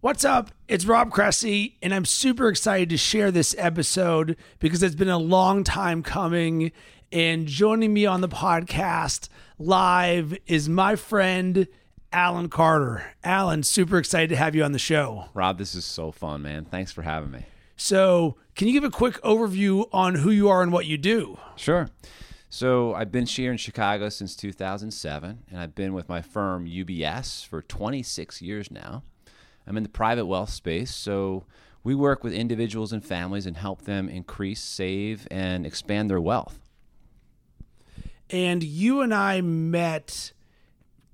What's up? It's Rob Cressy, and I'm super excited to share this episode because it's been a long time coming. And joining me on the podcast live is my friend, Alan Carter. Alan, super excited to have you on the show. Rob, this is so fun, man. Thanks for having me. So, can you give a quick overview on who you are and what you do? Sure. So, I've been here in Chicago since 2007, and I've been with my firm UBS for 26 years now. I'm in the private wealth space, so we work with individuals and families and help them increase, save, and expand their wealth. And you and I met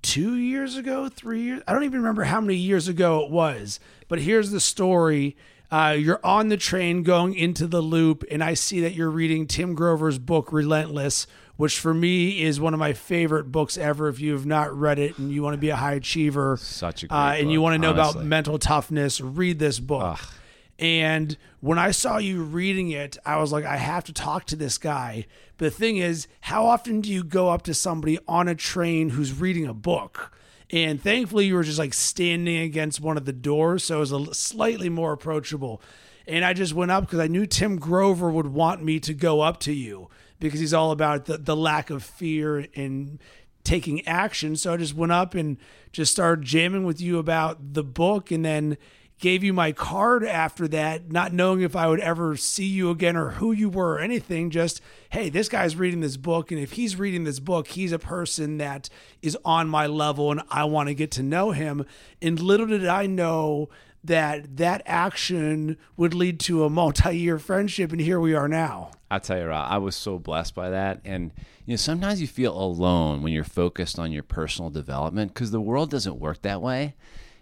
two years ago, three years. I don't even remember how many years ago it was. But here's the story. Uh, you're on the train going into the loop, and I see that you're reading Tim Grover's book, Relentless, which for me is one of my favorite books ever. If you have not read it and you want to be a high achiever, such a great uh, and book, you want to know honestly. about mental toughness, read this book. Ugh. And when I saw you reading it, I was like, I have to talk to this guy. But the thing is, how often do you go up to somebody on a train who's reading a book? And thankfully, you were just like standing against one of the doors, so it was a slightly more approachable. And I just went up because I knew Tim Grover would want me to go up to you because he's all about the, the lack of fear and taking action. So I just went up and just started jamming with you about the book and then gave you my card after that, not knowing if I would ever see you again or who you were or anything. Just, hey, this guy's reading this book. And if he's reading this book, he's a person that is on my level and I want to get to know him. And little did I know that that action would lead to a multi-year friendship and here we are now I tell you, I was so blessed by that. And you know, sometimes you feel alone when you're focused on your personal development because the world doesn't work that way.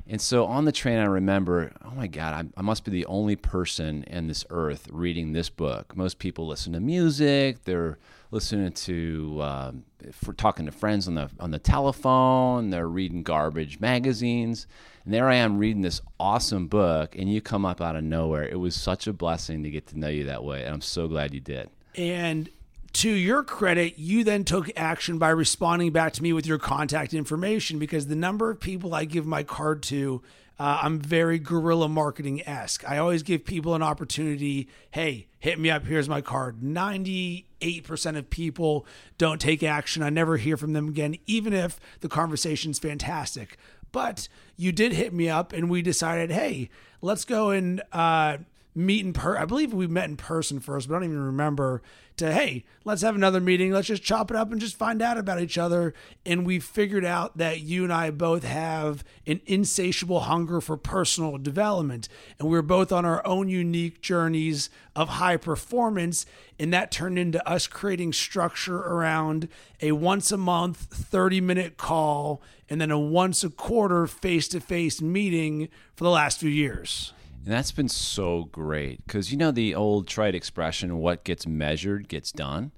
And so on the train, I remember, oh my God, I, I must be the only person in this earth reading this book. Most people listen to music, they're listening to, um, for talking to friends on the on the telephone, they're reading garbage magazines, and there I am reading this awesome book, and you come up out of nowhere. It was such a blessing to get to know you that way, and I'm so glad you did. And to your credit, you then took action by responding back to me with your contact information because the number of people I give my card to, uh, I'm very guerrilla marketing esque. I always give people an opportunity. Hey, hit me up. Here's my card. 98% of people don't take action. I never hear from them again, even if the conversation's fantastic. But you did hit me up, and we decided, hey, let's go and uh, meet in per. I believe we met in person first, but I don't even remember. To hey, let's have another meeting. Let's just chop it up and just find out about each other. And we figured out that you and I both have an insatiable hunger for personal development, and we're both on our own unique journeys of high performance. And that turned into us creating structure around a once a month, 30 minute call, and then a once a quarter face to face meeting for the last few years. And that's been so great because you know the old trite expression, what gets measured gets done.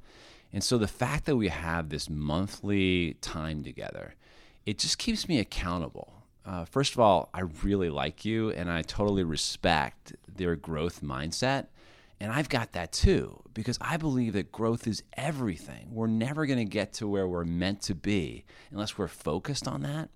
And so the fact that we have this monthly time together, it just keeps me accountable. Uh, first of all, I really like you and I totally respect their growth mindset. And I've got that too because I believe that growth is everything. We're never going to get to where we're meant to be unless we're focused on that.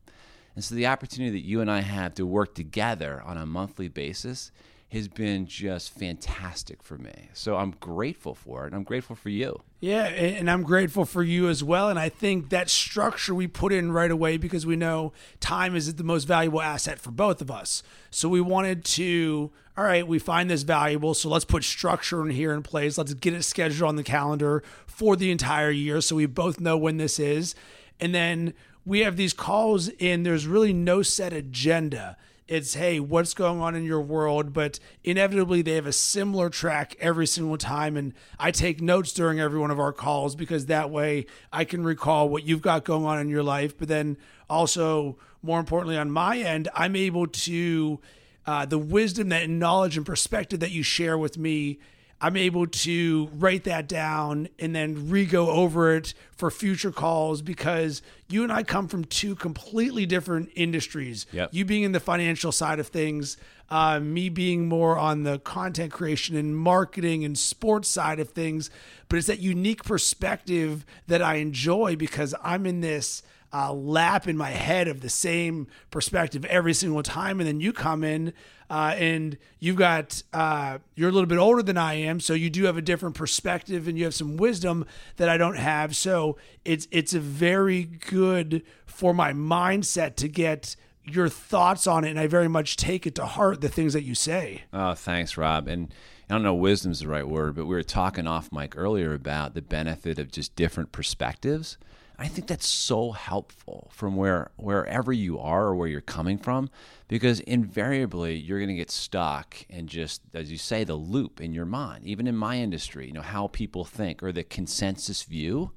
And so the opportunity that you and I have to work together on a monthly basis has been just fantastic for me. So I'm grateful for it. I'm grateful for you. Yeah, and I'm grateful for you as well. And I think that structure we put in right away because we know time is the most valuable asset for both of us. So we wanted to, all right, we find this valuable. So let's put structure in here in place. Let's get it scheduled on the calendar for the entire year so we both know when this is. And then we have these calls and there's really no set agenda. It's, hey, what's going on in your world? But inevitably, they have a similar track every single time. And I take notes during every one of our calls because that way I can recall what you've got going on in your life. But then also, more importantly, on my end, I'm able to, uh, the wisdom, that knowledge and perspective that you share with me I'm able to write that down and then re go over it for future calls because you and I come from two completely different industries. Yep. You being in the financial side of things, uh, me being more on the content creation and marketing and sports side of things. But it's that unique perspective that I enjoy because I'm in this uh, lap in my head of the same perspective every single time. And then you come in uh, and you've got, uh, you're a little bit older than I am. So you do have a different perspective and you have some wisdom that I don't have. So it's, it's a very good for my mindset to get your thoughts on it. And I very much take it to heart, the things that you say. Oh, thanks, Rob. And I don't know wisdom's the right word, but we were talking off mic earlier about the benefit of just different perspectives. I think that's so helpful from where wherever you are or where you're coming from, because invariably you're going to get stuck in just, as you say, the loop in your mind. Even in my industry, you know how people think or the consensus view.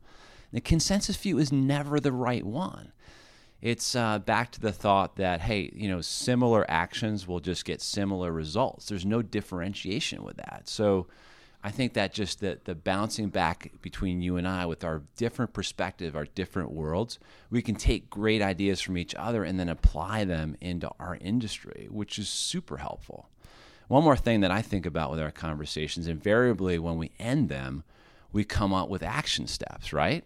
The consensus view is never the right one. It's uh, back to the thought that hey, you know, similar actions will just get similar results. There's no differentiation with that. So I think that just the, the bouncing back between you and I with our different perspective, our different worlds, we can take great ideas from each other and then apply them into our industry, which is super helpful. One more thing that I think about with our conversations, invariably when we end them, we come up with action steps, right?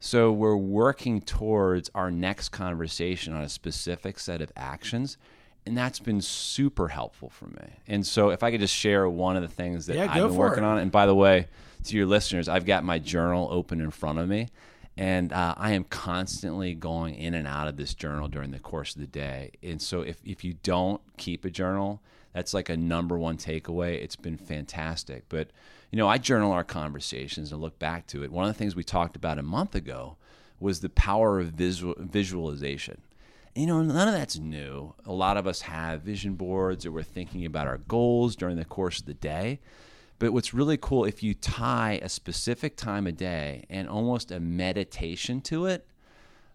So we're working towards our next conversation on a specific set of actions and that's been super helpful for me. And so, if I could just share one of the things that yeah, I've been working it. on, and by the way, to your listeners, I've got my journal open in front of me, and uh, I am constantly going in and out of this journal during the course of the day. And so, if if you don't keep a journal, that's like a number one takeaway. It's been fantastic. But you know, I journal our conversations and look back to it. One of the things we talked about a month ago was the power of visual, visualization you know, none of that's new. A lot of us have vision boards or we're thinking about our goals during the course of the day. But what's really cool, if you tie a specific time of day and almost a meditation to it,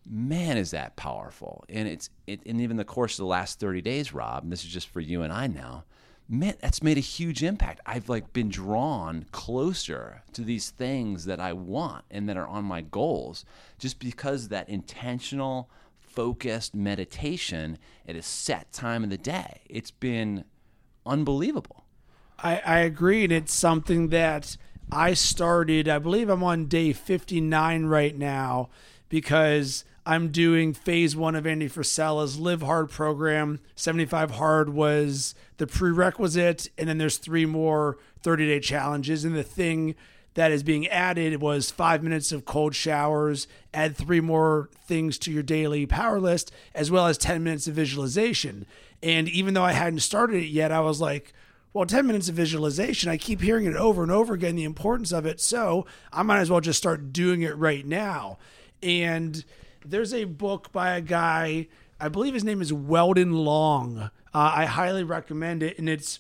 man, is that powerful. And it's it, and even the course of the last 30 days, Rob, and this is just for you and I now, man, that's made a huge impact. I've like been drawn closer to these things that I want and that are on my goals just because that intentional focused meditation at a set time of the day. It's been unbelievable. I, I agree. And it's something that I started, I believe I'm on day 59 right now because I'm doing phase one of Andy Frisella's Live Hard program. 75 Hard was the prerequisite. And then there's three more 30 day challenges. And the thing that is being added was five minutes of cold showers, add three more things to your daily power list, as well as 10 minutes of visualization. And even though I hadn't started it yet, I was like, well, 10 minutes of visualization, I keep hearing it over and over again, the importance of it. So I might as well just start doing it right now. And there's a book by a guy, I believe his name is Weldon Long. Uh, I highly recommend it. And it's,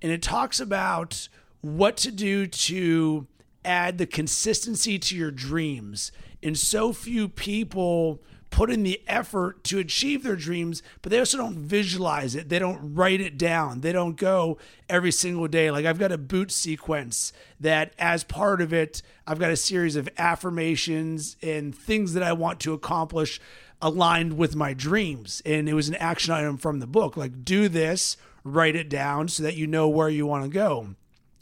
and it talks about what to do to add the consistency to your dreams. And so few people put in the effort to achieve their dreams, but they also don't visualize it. They don't write it down. They don't go every single day. Like I've got a boot sequence that, as part of it, I've got a series of affirmations and things that I want to accomplish aligned with my dreams. And it was an action item from the book like, do this, write it down so that you know where you want to go.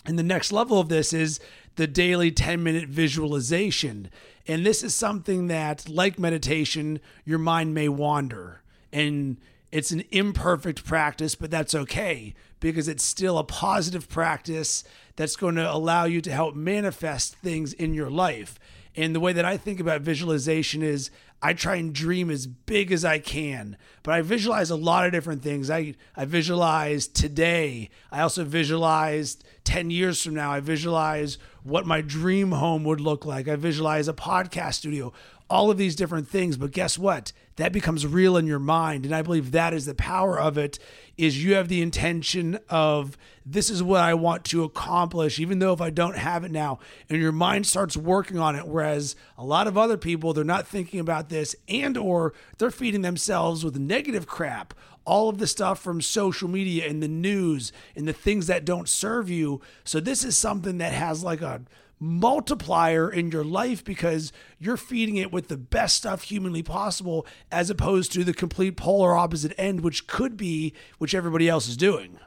And the next level of this is the daily 10 minute visualization. And this is something that, like meditation, your mind may wander. And it's an imperfect practice, but that's okay because it's still a positive practice that's going to allow you to help manifest things in your life. And the way that I think about visualization is I try and dream as big as I can, but I visualize a lot of different things. I, I visualize today. I also visualize 10 years from now. I visualize what my dream home would look like. I visualize a podcast studio, all of these different things. But guess what? That becomes real in your mind. And I believe that is the power of it is you have the intention of this is what I want to accomplish, even though if I don't have it now, and your mind starts working on it. Whereas a lot of other people, they're not thinking about this and or they're feeding themselves with negative crap all of the stuff from social media and the news and the things that don't serve you. So this is something that has like a multiplier in your life because you're feeding it with the best stuff humanly possible as opposed to the complete polar opposite end which could be which everybody else is doing.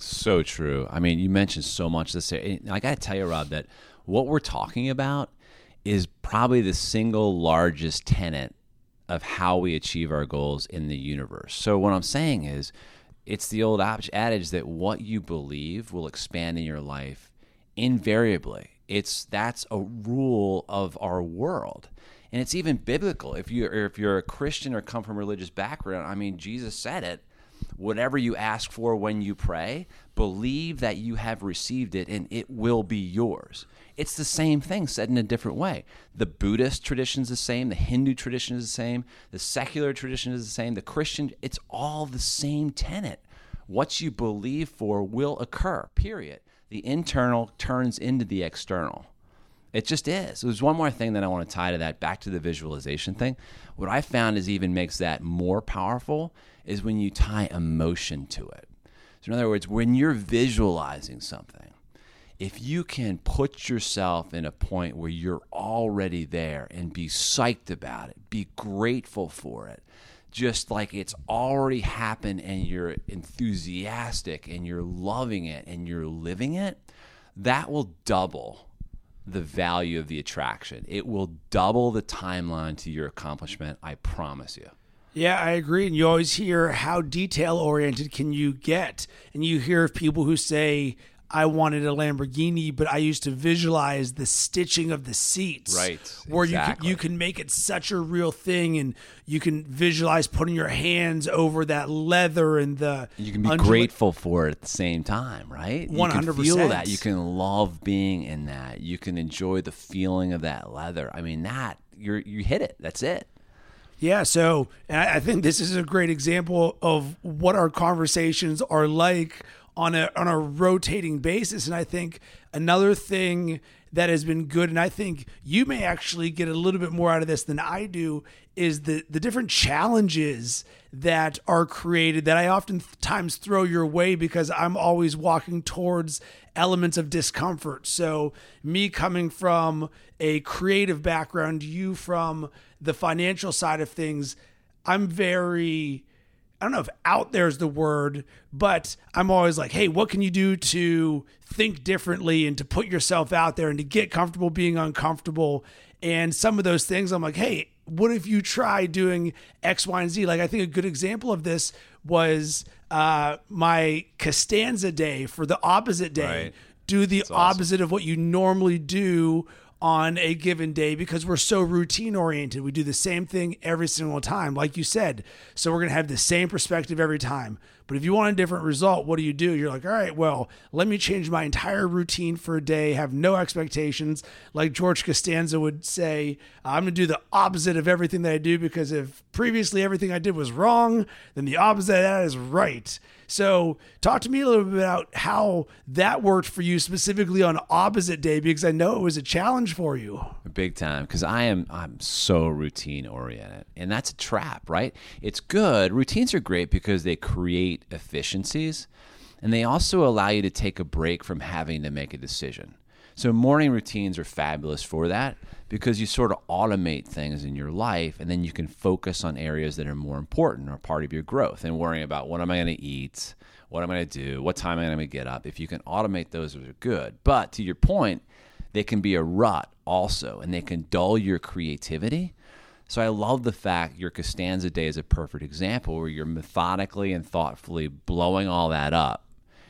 So true. I mean, you mentioned so much this. I got to tell you, Rob, that what we're talking about is probably the single largest tenet of how we achieve our goals in the universe. So, what I'm saying is, it's the old adage that what you believe will expand in your life invariably. It's that's a rule of our world. And it's even biblical. If you if you're a Christian or come from a religious background, I mean Jesus said it. Whatever you ask for when you pray, believe that you have received it and it will be yours. It's the same thing said in a different way. The Buddhist tradition is the same, the Hindu tradition is the same, the secular tradition is the same, the Christian, it's all the same tenet. What you believe for will occur, period. The internal turns into the external. It just is. There's one more thing that I want to tie to that back to the visualization thing. What I found is even makes that more powerful is when you tie emotion to it. So, in other words, when you're visualizing something, if you can put yourself in a point where you're already there and be psyched about it, be grateful for it, just like it's already happened and you're enthusiastic and you're loving it and you're living it, that will double the value of the attraction. It will double the timeline to your accomplishment, I promise you. Yeah, I agree. And you always hear how detail oriented can you get? And you hear of people who say, I wanted a Lamborghini, but I used to visualize the stitching of the seats. Right. Where exactly. you can, you can make it such a real thing and you can visualize putting your hands over that leather and the You can be grateful for it at the same time, right? 100%. You can 100%. feel that. You can love being in that. You can enjoy the feeling of that leather. I mean, that you're you hit it. That's it. Yeah, so and I, I think this is a great example of what our conversations are like on a on a rotating basis. And I think another thing that has been good, and I think you may actually get a little bit more out of this than I do, is the the different challenges that are created that I oftentimes throw your way because I'm always walking towards elements of discomfort. So me coming from a creative background, you from the financial side of things, I'm very I don't know if out there is the word, but I'm always like, hey, what can you do to think differently and to put yourself out there and to get comfortable being uncomfortable? And some of those things, I'm like, hey, what if you try doing X, Y, and Z? Like, I think a good example of this was uh, my Costanza day for the opposite day. Right. Do the awesome. opposite of what you normally do on a given day because we're so routine oriented. We do the same thing every single time, like you said. So we're going to have the same perspective every time. But if you want a different result, what do you do? You're like, all right, well, let me change my entire routine for a day, have no expectations. Like George Costanza would say, I'm going to do the opposite of everything that I do because if previously everything I did was wrong, then the opposite of that is right. So, talk to me a little bit about how that worked for you specifically on opposite day because I know it was a challenge for you. big time because i am i'm so routine oriented and that's a trap right it's good routines are great because they create efficiencies and they also allow you to take a break from having to make a decision so morning routines are fabulous for that because you sort of automate things in your life and then you can focus on areas that are more important or part of your growth and worrying about what am i going to eat what am i going to do what time am i going to get up if you can automate those those are good but to your point they can be a rut also and they can dull your creativity. So I love the fact your Costanza Day is a perfect example where you're methodically and thoughtfully blowing all that up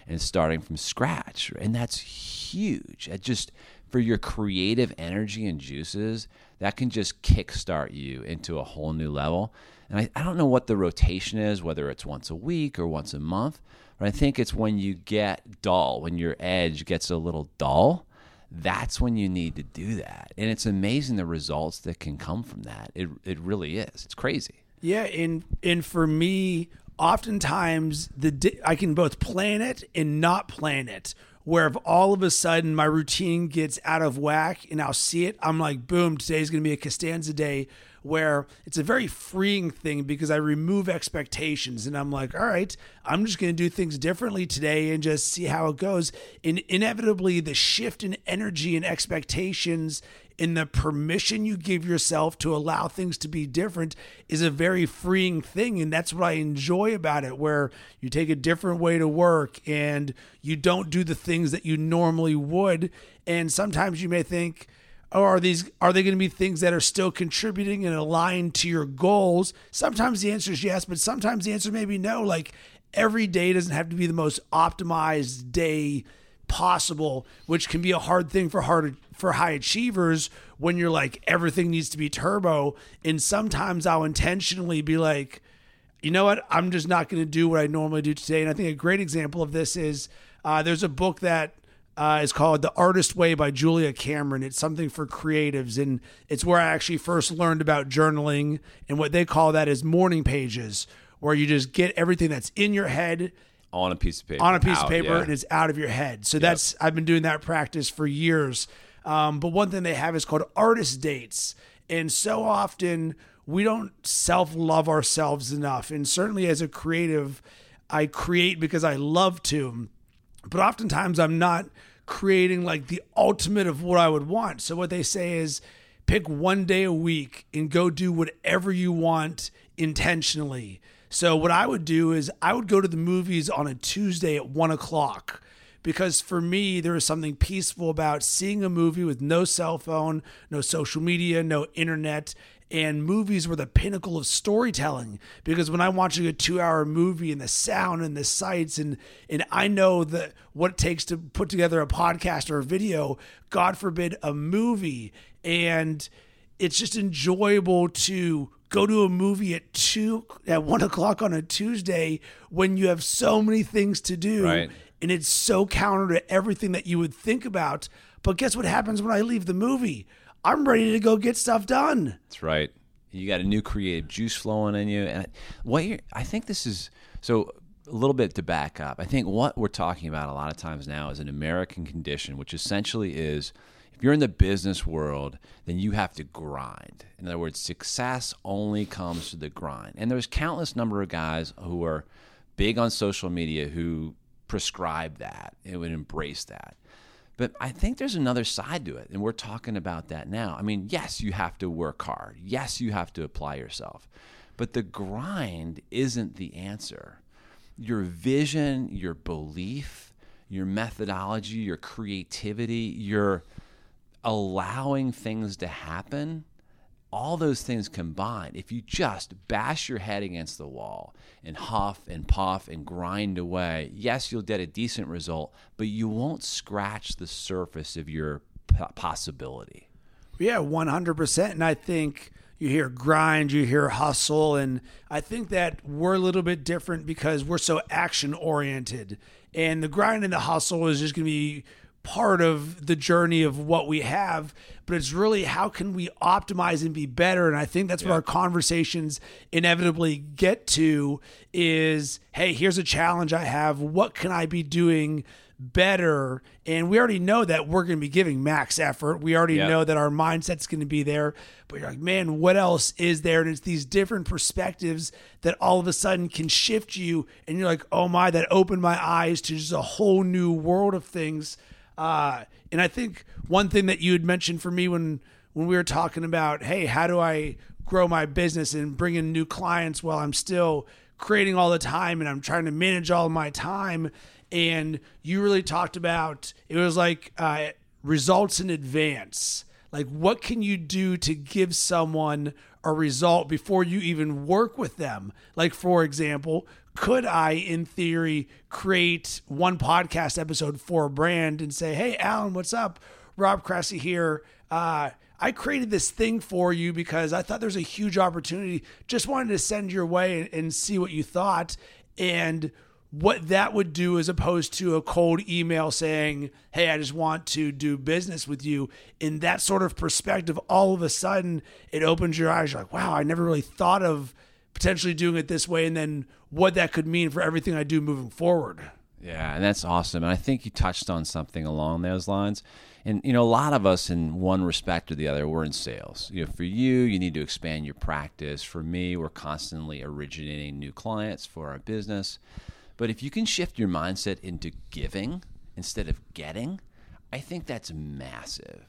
and starting from scratch. And that's huge. It just for your creative energy and juices, that can just kickstart you into a whole new level. And I, I don't know what the rotation is, whether it's once a week or once a month, but I think it's when you get dull, when your edge gets a little dull that's when you need to do that. And it's amazing the results that can come from that. It it really is. It's crazy. Yeah, and and for me, oftentimes the di- I can both plan it and not plan it. Where if all of a sudden my routine gets out of whack and I'll see it, I'm like, boom, today's going to be a Costanza day. Where it's a very freeing thing because I remove expectations and I'm like, all right, I'm just going to do things differently today and just see how it goes. And inevitably, the shift in energy and expectations in the permission you give yourself to allow things to be different is a very freeing thing. And that's what I enjoy about it where you take a different way to work and you don't do the things that you normally would. And sometimes you may think or are these are they going to be things that are still contributing and aligned to your goals? Sometimes the answer is yes but sometimes the answer may be no. Like every day doesn't have to be the most optimized day possible which can be a hard thing for hard for high achievers when you're like everything needs to be turbo. And sometimes i'll intentionally be like you know what? I'm just not going to do what i normally do today. And i think a great example of this is uh, there's a book that uh, is called The Artist Way by Julia Cameron. It's something for creatives, and it's where I actually first learned about journaling and what they call that is morning pages, where you just get everything that's in your head on a piece of paper, on a piece out, of paper, yeah. and it's out of your head. So that's I've been doing that practice for years. Um, but one thing they have is called artist dates, and so often we don't self love ourselves enough. And certainly as a creative, I create because I love to but oftentimes I'm not creating like the ultimate of what I would want. So what they say is pick one day a week and go do whatever you want intentionally. So what I would do is I would go to the movies on a Tuesday at one o'clock because for me there is something peaceful about seeing a movie with no cell phone, no social media, no internet, and movies were the pinnacle of storytelling because when I'm watching a two hour movie and the sound and the sights and and I know that what it takes to put together a podcast or a video, God forbid a movie. And it's just enjoyable to go to a movie at two at one o'clock on a Tuesday when you have so many things to do. Right. And it's so counter to everything that you would think about. But guess what happens when I leave the movie? I'm ready to go get stuff done. That's right. You got a new creative juice flowing in you, and what you're, I think this is so. A little bit to back up, I think what we're talking about a lot of times now is an American condition, which essentially is you're in the business world, then you have to grind. In other words, success only comes through the grind. And there's countless number of guys who are big on social media who prescribe that and would embrace that. But I think there's another side to it, and we're talking about that now. I mean, yes, you have to work hard. Yes, you have to apply yourself. But the grind isn't the answer. Your vision, your belief, your methodology, your creativity, your allowing things to happen, all those things combined, if you just bash your head against the wall and huff and puff and grind away, yes, you'll get a decent result, but you won't scratch the surface of your possibility. Yeah, 100%. And I think you hear grind, you hear hustle. And I think that we're a little bit different because we're so action oriented. And the grind and the hustle is just going to be part of the journey of what we have but it's really how can we optimize and be better? And i think that's what our conversations inevitably get to is hey here's a challenge i have. What can i be doing better? And we already know that we're going to be giving max effort. We already Yeah. know that our mindset's going to be there. But you're like man what else is there? And it's these different perspectives that all of a sudden can shift you. And you're like oh my that opened my eyes to just a whole new world of things uh, and I think one thing that you had mentioned for me when when we were talking about, hey, how do I grow my business and bring in new clients while I'm still creating all the time and I'm trying to manage all my time. And you really talked about it was like uh, results in advance. Like, what can you do to give someone a result before you even work with them? Like, for example, could I, in theory, create one podcast episode for a brand and say, hey, Alan, what's up? Rob Cressy here. Uh, I created this thing for you because I thought there's a huge opportunity. Just wanted to send your way and, and see what you thought. And what that would do as opposed to a cold email saying, Hey, I just want to do business with you. In that sort of perspective, all of a sudden it opens your eyes. You're like, wow, I never really thought of potentially doing it this way and then what that could mean for everything I do moving forward. Yeah, and that's awesome. And I think you touched on something along those lines. And you know, a lot of us, in one respect or the other, we're in sales. You know, for you, you need to expand your practice. For me, we're constantly originating new clients for our business. But if you can shift your mindset into giving instead of getting, I think that's massive.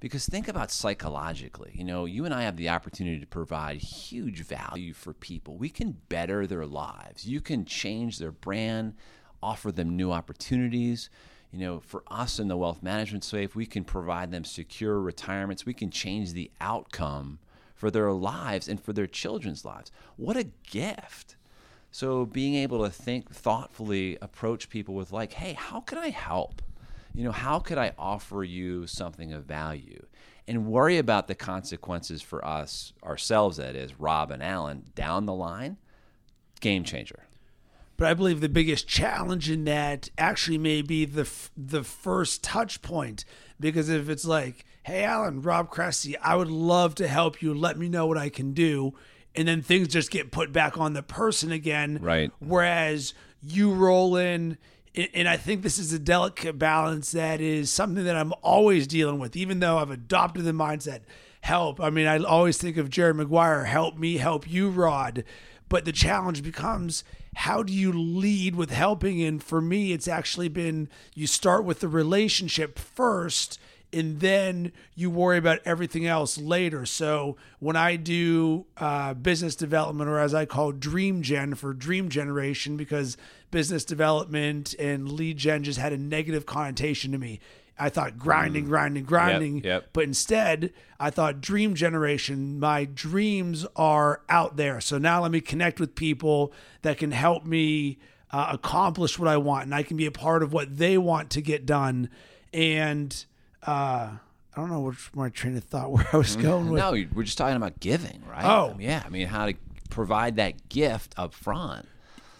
Because think about psychologically, you know, you and I have the opportunity to provide huge value for people. We can better their lives. You can change their brand, offer them new opportunities. you know, for us in the wealth management space, we can provide them secure retirements. We can change the outcome for their lives and for their children's lives. What a gift. So being able to think thoughtfully, approach people with like, hey, how can I help? You know, how could I offer you something of value? And worry about the consequences for us, ourselves, that is, Rob and Alan, down the line, game changer. But I believe the biggest challenge in that actually may be the the first touch point because if it's like, "Hey, Alan, Rob Cressy, I would love to help you. Let me know what I can do," and then things just get put back on the person again. Right. Whereas you roll in, and I think this is a delicate balance that is something that I'm always dealing with, even though I've adopted the mindset help. I mean, I always think of Jerry Maguire, help me, help you, Rod. But the challenge becomes how do you lead with helping? And for me, it's actually been you start with the relationship first and then you worry about everything else later. So when I do uh, business development, or as I call dream gen for dream generation, because business development and lead gen just had a negative connotation to me. I thought grinding, mm. grinding, grinding. Yep, yep. But instead, I thought dream generation. My dreams are out there. So now let me connect with people that can help me uh, accomplish what I want, and I can be a part of what they want to get done. And uh, I don't know which my train of thought where I was mm-hmm. going with. No, we're just talking about giving, right? Oh, yeah. I mean, how to provide that gift up front.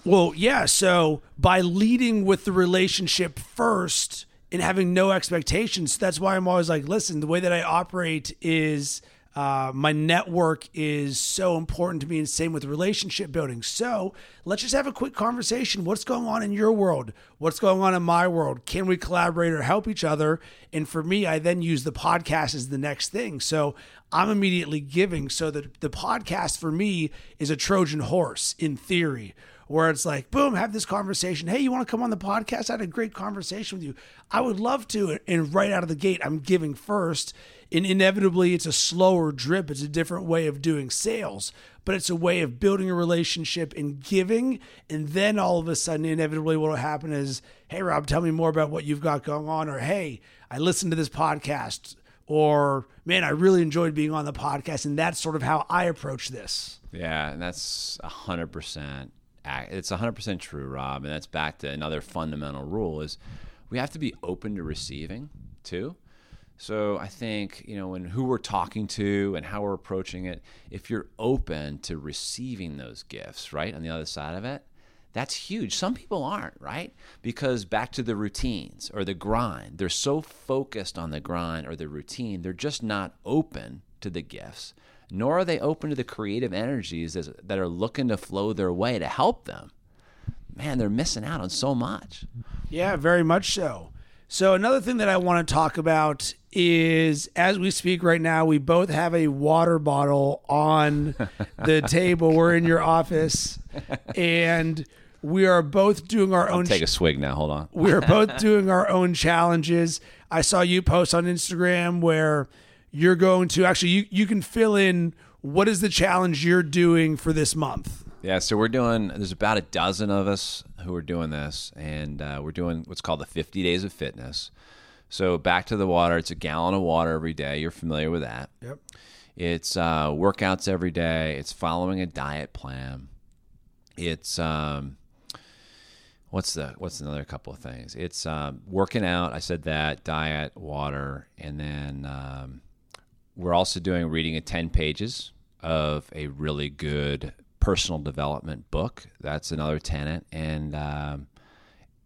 Well, yeah. So by leading with the relationship first and having no expectations, that's why I'm always like, listen, the way that I operate is uh, my network is so important to me, and same with relationship building. So let's just have a quick conversation. What's going on in your world? What's going on in my world? Can we collaborate or help each other? And for me, I then use the podcast as the next thing. So I'm immediately giving. So that the podcast for me is a Trojan horse in theory where it's like, boom, have this conversation. Hey, you want to come on the podcast? I had a great conversation with you. I would love to. And right out of the gate, I'm giving first and inevitably it's a slower drip. It's a different way of doing sales but it's a way of building a relationship and giving. And then all of a sudden inevitably what will happen is hey rob tell me more about what you've got going on or hey i listened to this podcast or man i really enjoyed being on the podcast and that's sort of how i approach this. Yeah and that's 100% it's 100% true rob and that's back to another fundamental rule is we have to be open to receiving too so I think, you know, when who we're talking to and how we're approaching it, if you're open to receiving those gifts, right, on the other side of it, that's huge. Some people aren't, right? Because back to the routines or the grind, they're so focused on the grind or the routine, they're just not open to the gifts, nor are they open to the creative energies that are looking to flow their way to help them. Man, they're missing out on so much. Yeah, very much so. So, another thing that I want to talk about is as we speak right now, we both have a water bottle on the table. We're in your office and we are both doing our I'll own. Take a swig now. Hold on. We are both doing our own challenges. I saw you post on Instagram where you're going to actually, you, you can fill in what is the challenge you're doing for this month. Yeah, so we're doing. There's about a dozen of us who are doing this, and uh, we're doing what's called the 50 Days of Fitness. So back to the water. It's a gallon of water every day. You're familiar with that. Yep. It's uh, workouts every day. It's following a diet plan. It's um, what's the what's another couple of things? It's um, working out. I said that diet, water, and then um, we're also doing reading at 10 pages of a really good personal development book. That's another tenant, and um,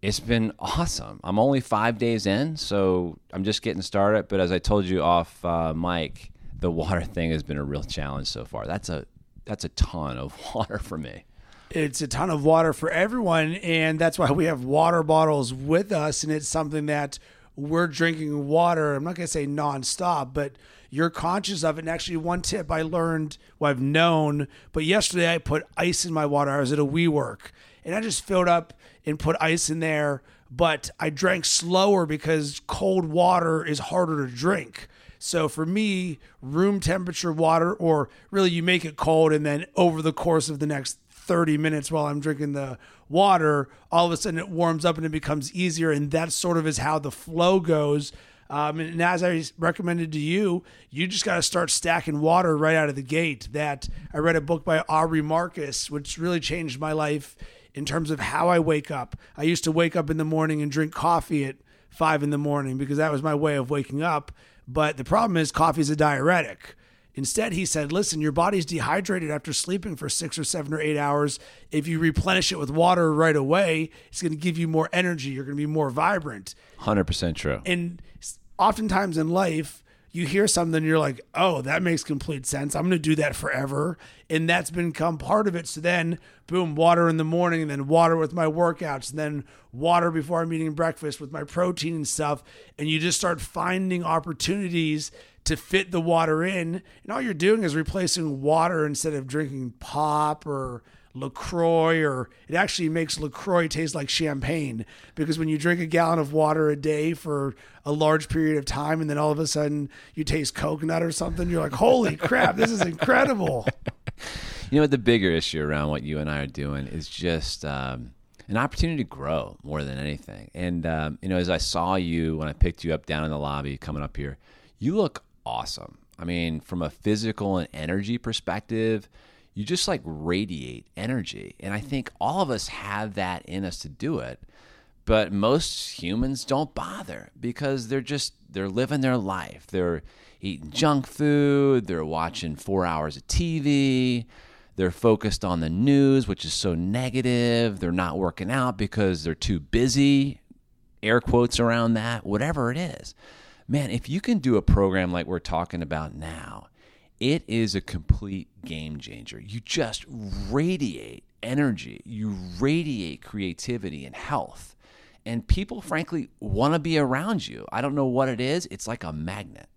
it's been awesome. I'm only five days in, so I'm just getting started. But as I told you off uh, mic, the water thing has been a real challenge so far. That's a that's a ton of water for me. It's a ton of water for everyone, and that's why we have water bottles with us, and it's something that we're drinking water. I'm not going to say nonstop, but you're conscious of it. And actually, one tip I learned, well, I've known, but yesterday I put ice in my water. I was at a WeWork and I just filled up and put ice in there, but I drank slower because cold water is harder to drink. So for me, room temperature water, or really you make it cold and then over the course of the next 30 minutes while I'm drinking the water, all of a sudden it warms up and it becomes easier. And that sort of is how the flow goes. Um, and as I recommended to you, you just got to start stacking water right out of the gate. That I read a book by Aubrey Marcus, which really changed my life in terms of how I wake up. I used to wake up in the morning and drink coffee at five in the morning because that was my way of waking up. But the problem is, coffee is a diuretic. Instead, he said, listen, your body's dehydrated after sleeping for six or seven or eight hours. If you replenish it with water right away, it's going to give you more energy. You're going to be more vibrant. 100% true. And oftentimes in life, you hear something you're like, oh, that makes complete sense. I'm going to do that forever. And that's become part of it. So then, boom, water in the morning, and then water with my workouts, and then water before I'm eating breakfast with my protein and stuff. And you just start finding opportunities to fit the water in. And all you're doing is replacing water instead of drinking pop or LaCroix, or it actually makes LaCroix taste like champagne because when you drink a gallon of water a day for a large period of time and then all of a sudden you taste coconut or something, you're like, holy crap, this is incredible. You know what? The bigger issue around what you and I are doing is just um, an opportunity to grow more than anything. And, um, you know, as I saw you when I picked you up down in the lobby coming up here, you look awesome. I mean, from a physical and energy perspective, you just like radiate energy. And I think all of us have that in us to do it. But most humans don't bother because they're just they're living their life. They're eating junk food, they're watching 4 hours of TV, they're focused on the news, which is so negative. They're not working out because they're too busy. Air quotes around that, whatever it is. Man, if you can do a program like we're talking about now, it is a complete game changer. You just radiate energy, you radiate creativity and health. And people, frankly, want to be around you. I don't know what it is. It's like a magnet.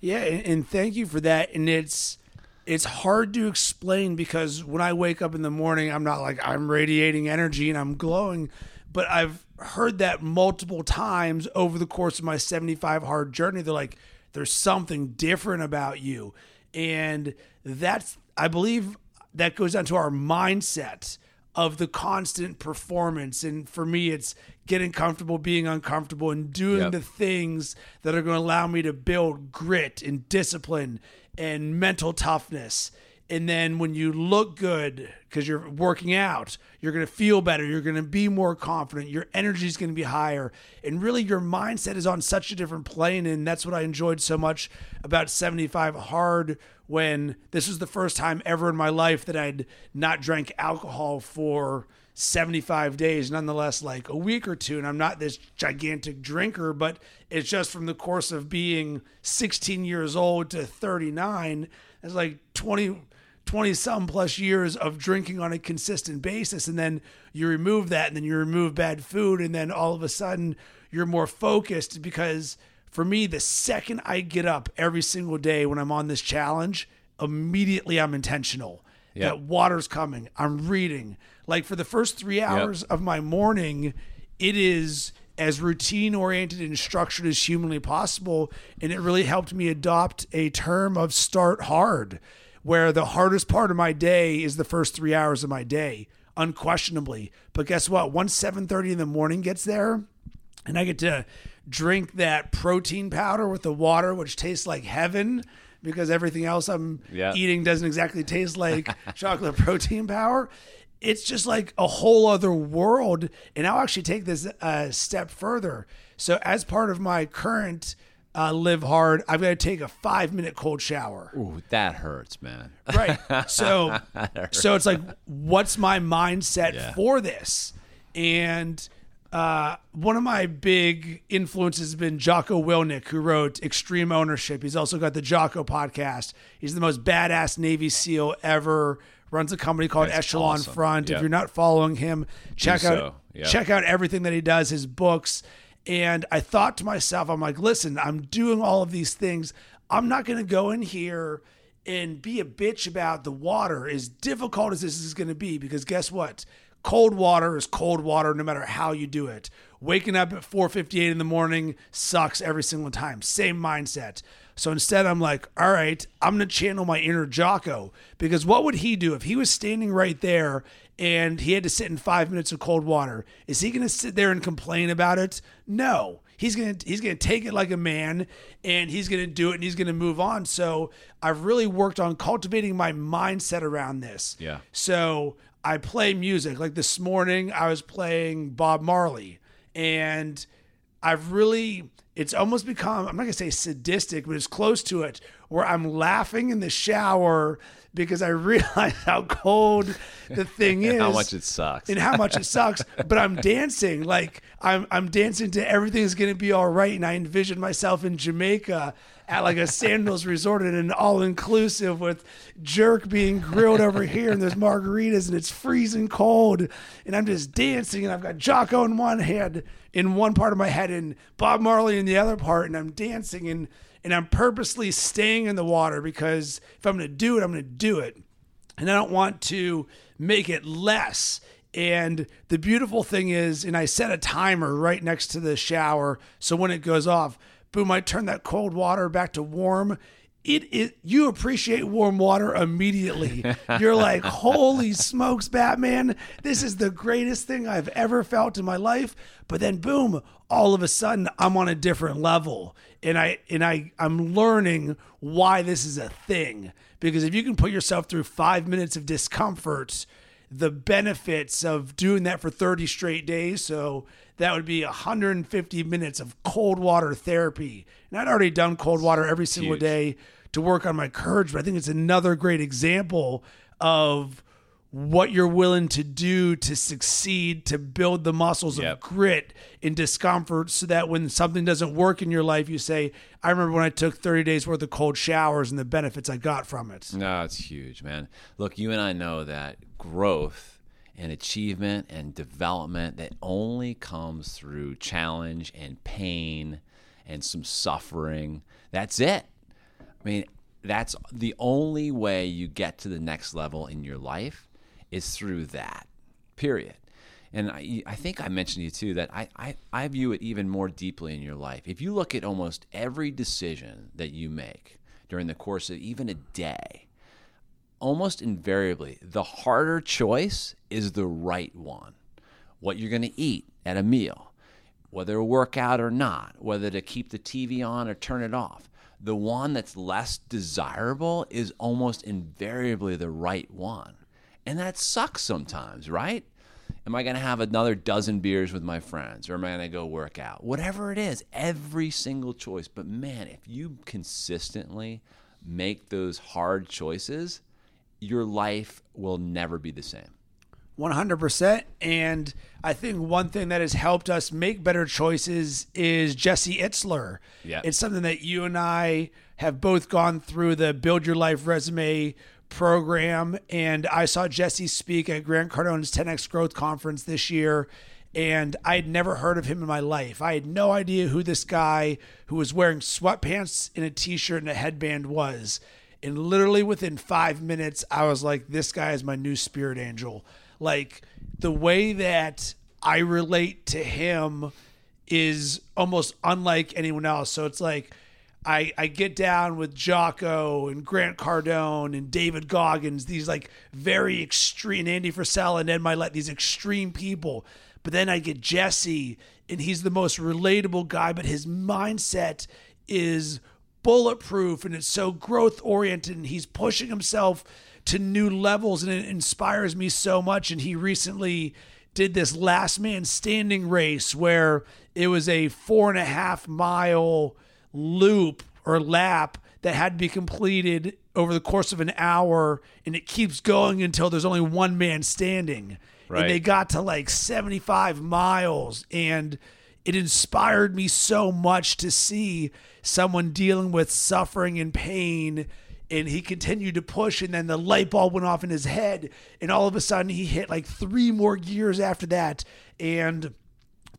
Yeah, and, thank you for that. And it's it's hard to explain because when I wake up in the morning, I'm not like I'm radiating energy and I'm glowing, but I've heard that multiple times over the course of my 75 hard journey. They're like, there's something different about you. And that's, I believe, that goes down to our mindset of the constant performance. And for me, it's getting comfortable being uncomfortable and doing Yep. the things that are going to allow me to build grit and discipline and mental toughness. And then when you look good because you're working out, you're going to feel better. You're going to be more confident. Your energy is going to be higher. And really, your mindset is on such a different plane. And that's what I enjoyed so much about 75 Hard when this was the first time ever in my life that I'd not drank alcohol for 75 days, nonetheless, like a week or two. And I'm not this gigantic drinker, but it's just from the course of being 16 years old to 39. It's like 20, 20 some plus years of drinking on a consistent basis. And then you remove that, and then you remove bad food. And then all of a sudden, you're more focused because for me, the second I get up every single day when I'm on this challenge, immediately I'm intentional. Yep. That water's coming. I'm reading. Like for the first three hours of my morning, it is as routine oriented and structured as humanly possible. And it really helped me adopt a term of start hard, where the hardest part of my day is the first three hours of my day, unquestionably. But guess what? Once 7:30 in the morning gets there, and I get to drink that protein powder with the water, which tastes like heaven because everything else I'm Yeah. eating doesn't exactly taste like chocolate protein powder. It's just like a whole other world. And I'll actually take this a step further. So, as part of my current uh, live hard, I've got to take a five minute cold shower. Ooh, that hurts, man. Right. So so it's like what's my mindset Yeah. for this? And uh, one of my big influences has been Jocko Willink, who wrote Extreme Ownership. He's also got the Jocko podcast. He's the most badass Navy SEAL ever. Runs a company called That's Echelon awesome. Front. If you're not following him, check out so. Yep. check out everything that he does, his books. And I thought to myself, I'm like, listen, I'm doing all of these things. I'm not going to go in here and be a bitch about the water, as difficult as this is going to be, because guess what? Cold water is cold water no matter how you do it. Waking up at 4:58 in the morning sucks every single time. Same mindset. So instead, I'm like, all right, I'm going to channel my inner Jocko because what would he do if he was standing right there and he had to sit in five minutes of cold water? Is he going to sit there and complain about it? No. He's gonna he's gonna take it like a man, and he's gonna do it, and he's gonna move on. So I've really worked on cultivating my mindset around this. Yeah. So I play music. Like this morning, I was playing Bob Marley, and I've really it's almost become I'm not gonna say sadistic, but it's close to it, where I'm laughing in the shower because I realize how cold the thing is, How much it sucks. and how much it sucks. But I'm dancing like I'm I'm dancing to everything's gonna be all right, and I envision myself in Jamaica at like a sandals resort and an all inclusive with jerk being grilled over here, and there's margaritas, and it's freezing cold, and I'm just dancing, and I've got Jocko in one hand, in one part of my head, and Bob Marley in the other part, and I'm dancing and. And I'm purposely staying in the water because if I'm going to do it, I'm going to do it and I don't want to make it less. And the beautiful thing is, and I set a timer right next to the shower, so when it goes off, boom, I turn that cold water back to warm. It is you appreciate warm water immediately. You're like, holy smokes, Batman! This is the greatest thing I've ever felt in my life. But then, boom! All of a sudden, I'm on a different level, and I and I I'm learning why this is a thing because if you can put yourself through five minutes of discomfort, the benefits of doing that for 30 straight days. So that would be 150 minutes of cold water therapy. And I'd already done cold water every single huge. day to work on my courage, but I think it's another great example of what you're willing to do to succeed, to build the muscles Yep. of grit in discomfort so that when something doesn't work in your life, you say, I remember when I took 30 days worth of cold showers and the benefits I got from it. No, it's huge, man. Look, you and I know that growth and achievement and development that only comes through challenge and pain and some suffering. That's it. I mean, that's the only way you get to the next level in your life is through that. Period. And I, I think I mentioned to you too that I, I, I view it even more deeply in your life. If you look at almost every decision that you make during the course of even a day, almost invariably, the harder choice is the right one. What you're going to eat at a meal, whether to work out or not, whether to keep the TV on or turn it off. The one that's less desirable is almost invariably the right one. And that sucks sometimes, right? Am I going to have another dozen beers with my friends or am I going to go work out? Whatever it is, every single choice. But man, if you consistently make those hard choices, your life will never be the same. 100%. And I think one thing that has helped us make better choices is Jesse Itzler. Yeah. It's something that you and I have both gone through the Build Your Life Resume program. And I saw Jesse speak at Grant Cardone's 10X Growth Conference this year. And I had never heard of him in my life. I had no idea who this guy who was wearing sweatpants and a t shirt and a headband was. And literally within five minutes, I was like, this guy is my new spirit angel. Like the way that I relate to him is almost unlike anyone else. So it's like I, I get down with Jocko and Grant Cardone and David Goggins, these like very extreme, and Andy Frisella and Ed Mylett, these extreme people. But then I get Jesse, and he's the most relatable guy, but his mindset is bulletproof and it's so growth oriented, and he's pushing himself to new levels, and it inspires me so much. And he recently did this last man standing race where it was a four and a half mile loop or lap that had to be completed over the course of an hour and it keeps going until there's only one man standing Right. and they got to like 75 miles and it inspired me so much to see someone dealing with suffering and pain and he continued to push and then the light bulb went off in his head and all of a sudden he hit like three more gears after that. And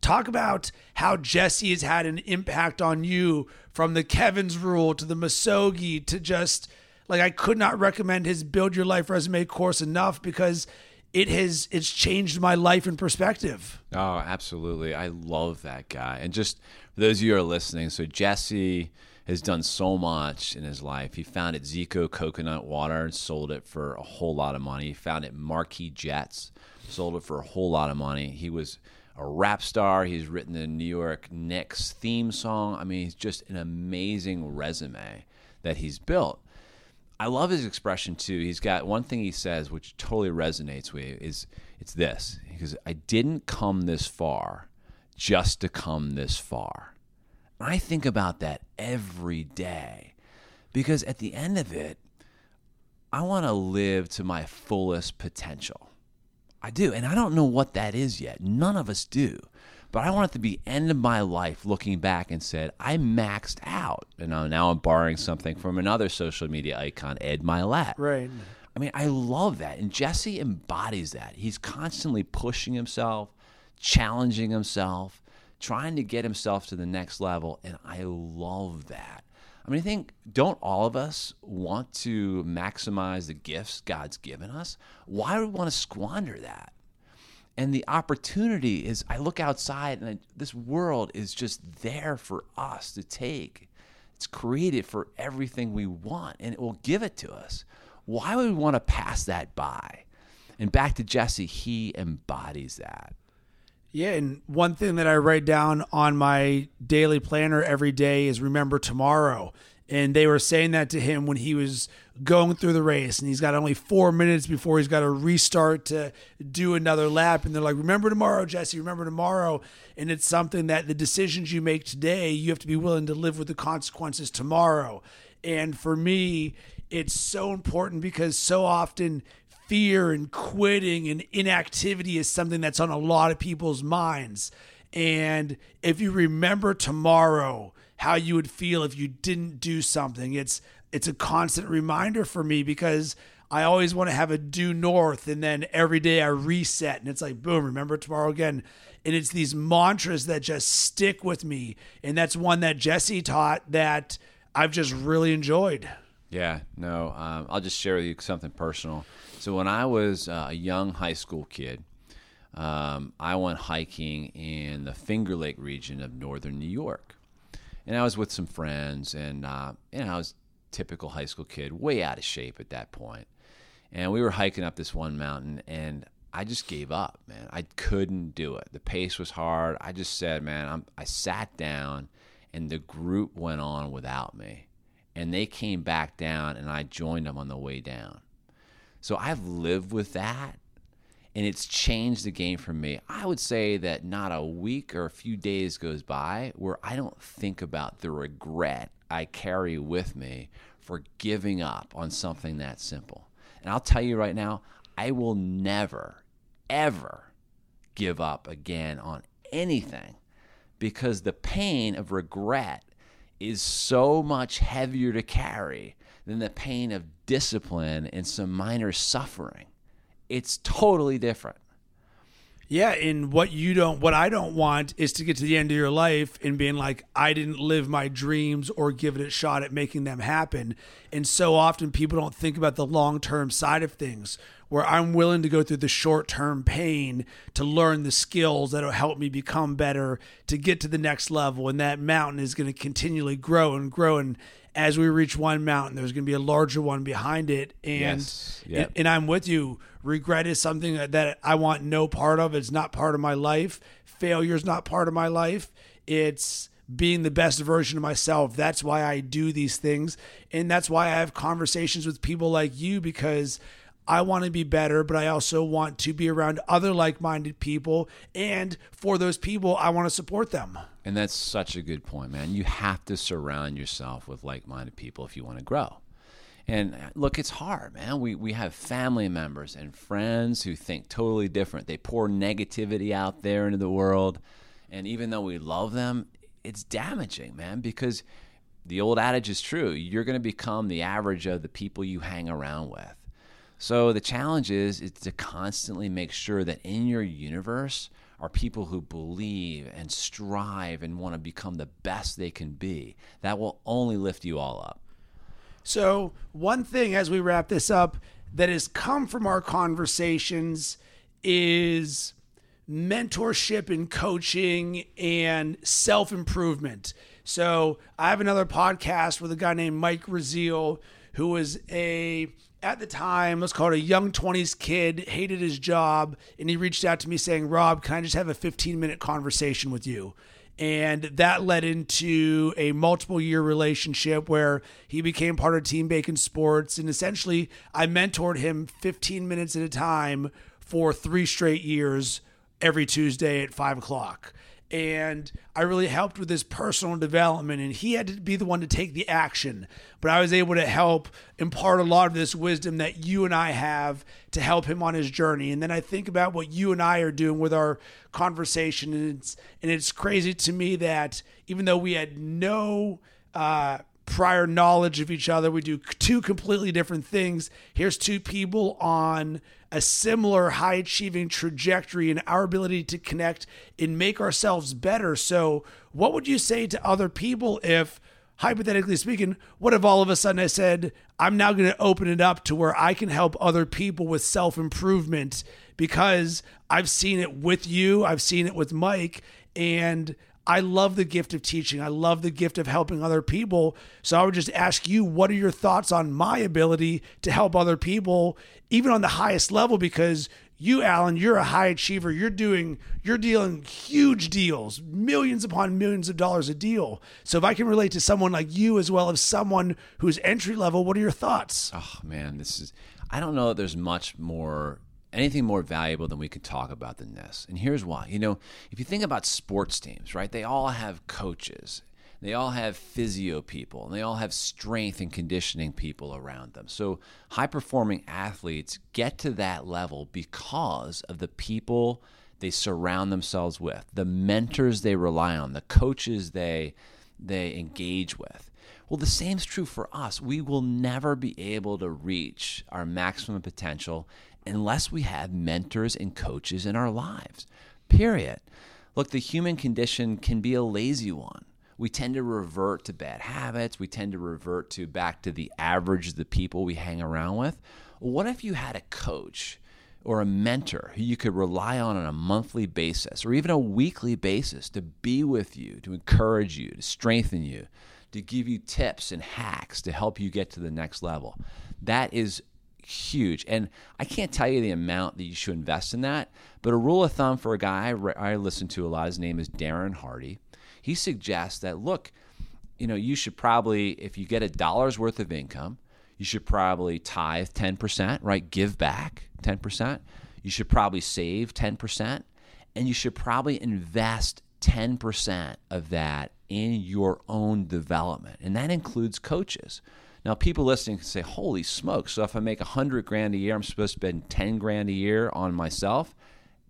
talk about how Jesse has had an impact on you from the Kevin's rule to the Misogi to just like I could not recommend his build your life resume course enough because it has it's changed my life and perspective. Oh, absolutely. I love that guy. And just for those of you who are listening, so Jesse has done so much in his life. He founded Zico Coconut Water and sold it for a whole lot of money. He founded Marquis Jets, sold it for a whole lot of money. He was a rap star. He's written the New York Knicks theme song. I mean, he's just an amazing resume that he's built. I love his expression too. He's got one thing he says which totally resonates with me is it's this. He goes, I didn't come this far just to come this far. I think about that every day because at the end of it, I want to live to my fullest potential. I do. And I don't know what that is yet. None of us do. But I want it to be end of my life looking back and said, I maxed out. And now I'm borrowing something from another social media icon, Ed Mylett. Right. I mean, I love that. And Jesse embodies that. He's constantly pushing himself, challenging himself, trying to get himself to the next level. And I love that. I mean, I think, don't all of us want to maximize the gifts God's given us? Why do we want to squander that? And the opportunity is, I look outside and I, this world is just there for us to take. It's created for everything we want and it will give it to us. Why would we want to pass that by? And back to Jesse, he embodies that. Yeah, and one thing that I write down on my daily planner every day is remember tomorrow. And they were saying that to him when he was going through the race, and he's got only four minutes before he's got to restart to do another lap. And they're like, Remember tomorrow, Jesse, remember tomorrow. And it's something that the decisions you make today, you have to be willing to live with the consequences tomorrow. And for me, it's so important because so often fear and quitting and inactivity is something that's on a lot of people's minds. And if you remember tomorrow how you would feel if you didn't do something, it's it's a constant reminder for me because I always want to have a due north and then every day I reset and it's like boom, remember tomorrow again. And it's these mantras that just stick with me. And that's one that Jesse taught that I've just really enjoyed. Yeah, no, um, I'll just share with you something personal. So when I was uh, a young high school kid, um, I went hiking in the Finger Lake region of northern New York, and I was with some friends, and uh, you know I was typical high school kid, way out of shape at that point. and we were hiking up this one mountain, and I just gave up, man. I couldn't do it. The pace was hard. I just said, man, I'm, I sat down, and the group went on without me, and they came back down, and I joined them on the way down so I've lived with that and it's changed the game for me. I would say that not a week or a few days goes by where I don't think about the regret I carry with me for giving up on something that simple. And I'll tell you right now, I will never, ever give up again on anything because the pain of regret is so much heavier to carry than the pain of discipline and some minor suffering. It's totally different. Yeah, and what you don't what I don't want is to get to the end of your life and being like I didn't live my dreams or give it a shot at making them happen. And so often people don't think about the long-term side of things where I'm willing to go through the short-term pain to learn the skills that'll help me become better to get to the next level and that mountain is going to continually grow and grow and as we reach one mountain, there's going to be a larger one behind it. And, yes. yep. and, and I'm with you. Regret is something that I want no part of. It's not part of my life. Failure is not part of my life. It's being the best version of myself. That's why I do these things. And that's why I have conversations with people like you because I want to be better, but I also want to be around other like minded people. And for those people, I want to support them. And that's such a good point, man. You have to surround yourself with like minded people if you want to grow. And uh, look, it's hard, man. We, we have family members and friends who think totally different. They pour negativity out there into the world. And even though we love them, it's damaging, man, because the old adage is true. You're going to become the average of the people you hang around with. So the challenge is, is to constantly make sure that in your universe, are people who believe and strive and want to become the best they can be. That will only lift you all up. So, one thing as we wrap this up that has come from our conversations is mentorship and coaching and self improvement. So I have another podcast with a guy named Mike Raziel, who was a at the time, let's call it a young 20s kid, hated his job, and he reached out to me saying, Rob, can I just have a 15 minute conversation with you? And that led into a multiple year relationship where he became part of Team Bacon Sports. And essentially, I mentored him 15 minutes at a time for three straight years every Tuesday at five o'clock and I really helped with his personal development. And he had to be the one to take the action, but I was able to help impart a lot of this wisdom that you and I have to help him on his journey. And then I think about what you and I are doing with our conversation, and it's and it's crazy to me that even though we had no uh, prior knowledge of each other. We do two completely different things. Here's two people on a similar high achieving trajectory and our ability to connect and make ourselves better. So, what would you say to other people if, hypothetically speaking, what if all of a sudden I said, I'm now going to open it up to where I can help other people with self improvement because I've seen it with you, I've seen it with Mike, and I love the gift of teaching. I love the gift of helping other people. So I would just ask you, what are your thoughts on my ability to help other people, even on the highest level? Because you, Alan, you're a high achiever. You're doing, you're dealing huge deals, millions upon millions of dollars a deal. So if I can relate to someone like you as well as someone who's entry level, what are your thoughts? Oh man, this is. I don't know that there's much more anything more valuable than we could talk about than this. And here's why. You know, if you think about sports teams, right, they all have coaches, they all have physio people, and they all have strength and conditioning people around them. So high performing athletes get to that level because of the people they surround themselves with, the mentors they rely on, the coaches they they engage with. Well, the same is true for us. We will never be able to reach our maximum potential unless we have mentors and coaches in our lives. Period. Look, the human condition can be a lazy one. We tend to revert to bad habits. We tend to revert to back to the average of the people we hang around with. What if you had a coach or a mentor who you could rely on on a monthly basis or even a weekly basis to be with you, to encourage you, to strengthen you, to give you tips and hacks to help you get to the next level? That is huge. And I can't tell you the amount that you should invest in that, but a rule of thumb for a guy I, I listen to a lot, his name is Darren Hardy. He suggests that, look, you know, you should probably, if you get a dollar's worth of income, you should probably tithe 10%, right? Give back 10%. You should probably save 10%. And you should probably invest 10% of that in your own development. And that includes coaches. Now, people listening can say, "Holy smoke!" So if I make a hundred grand a year, I'm supposed to spend ten grand a year on myself.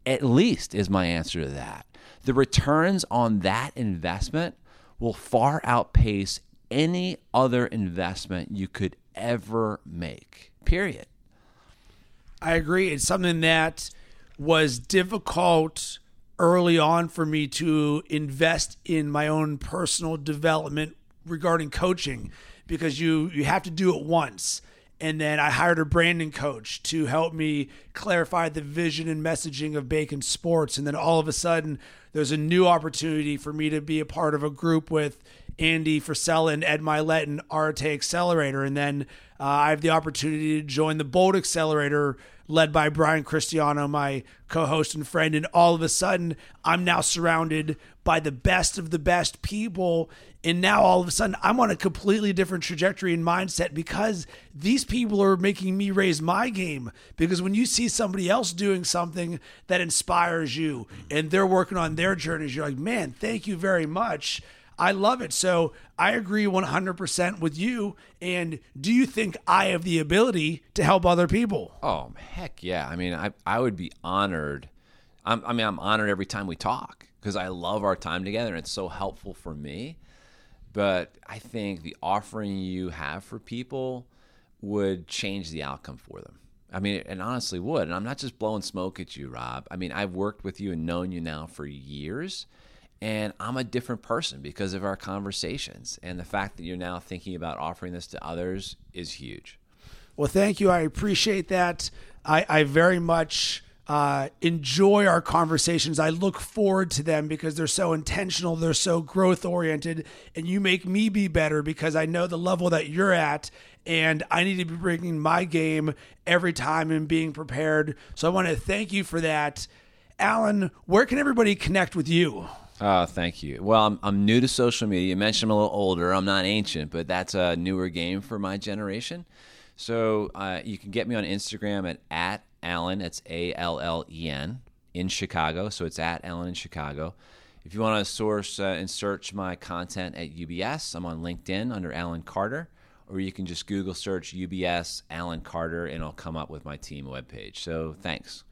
At least is my answer to that. The returns on that investment will far outpace any other investment you could ever make. Period. I agree. It's something that was difficult early on for me to invest in my own personal development regarding coaching because you you have to do it once. And then I hired a branding coach to help me clarify the vision and messaging of Bacon Sports. And then all of a sudden, there's a new opportunity for me to be a part of a group with Andy Frisella and Ed Mylett and Arte Accelerator. And then uh, I have the opportunity to join the Bold Accelerator led by Brian Cristiano, my co host and friend. And all of a sudden, I'm now surrounded by the best of the best people. And now all of a sudden, I'm on a completely different trajectory and mindset because these people are making me raise my game. Because when you see somebody else doing something that inspires you and they're working on their journeys, you're like, man, thank you very much. I love it. So I agree 100% with you. And do you think I have the ability to help other people? Oh, heck yeah. I mean, I, I would be honored. I'm, I mean, I'm honored every time we talk because I love our time together and it's so helpful for me. But I think the offering you have for people would change the outcome for them. I mean, and honestly would. And I'm not just blowing smoke at you, Rob. I mean, I've worked with you and known you now for years and I'm a different person because of our conversations. And the fact that you're now thinking about offering this to others is huge. Well, thank you. I appreciate that. I, I very much uh, enjoy our conversations. I look forward to them because they're so intentional, they're so growth oriented, and you make me be better because I know the level that you're at. And I need to be bringing my game every time and being prepared. So I want to thank you for that. Alan, where can everybody connect with you? Oh, thank you. Well, I'm, I'm new to social media. You mentioned I'm a little older. I'm not ancient, but that's a newer game for my generation. So uh, you can get me on Instagram at, at Allen, It's A L L E N, in Chicago. So it's at Allen in Chicago. If you want to source uh, and search my content at UBS, I'm on LinkedIn under Alan Carter, or you can just Google search UBS Alan Carter and it'll come up with my team webpage. So thanks.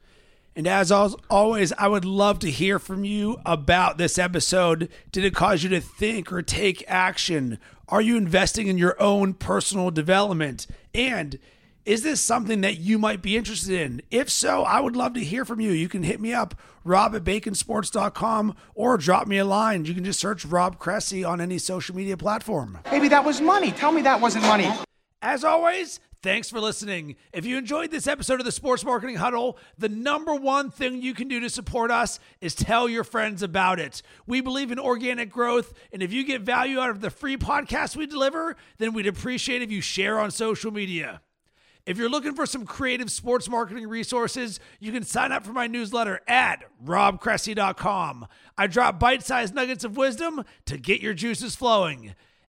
And as always, I would love to hear from you about this episode. Did it cause you to think or take action? Are you investing in your own personal development? And is this something that you might be interested in? If so, I would love to hear from you. You can hit me up, rob at baconsports.com, or drop me a line. You can just search Rob Cressy on any social media platform. Maybe that was money. Tell me that wasn't money. As always, Thanks for listening. If you enjoyed this episode of the Sports Marketing Huddle, the number one thing you can do to support us is tell your friends about it. We believe in organic growth, and if you get value out of the free podcast we deliver, then we'd appreciate if you share on social media. If you're looking for some creative sports marketing resources, you can sign up for my newsletter at robcressy.com. I drop bite sized nuggets of wisdom to get your juices flowing.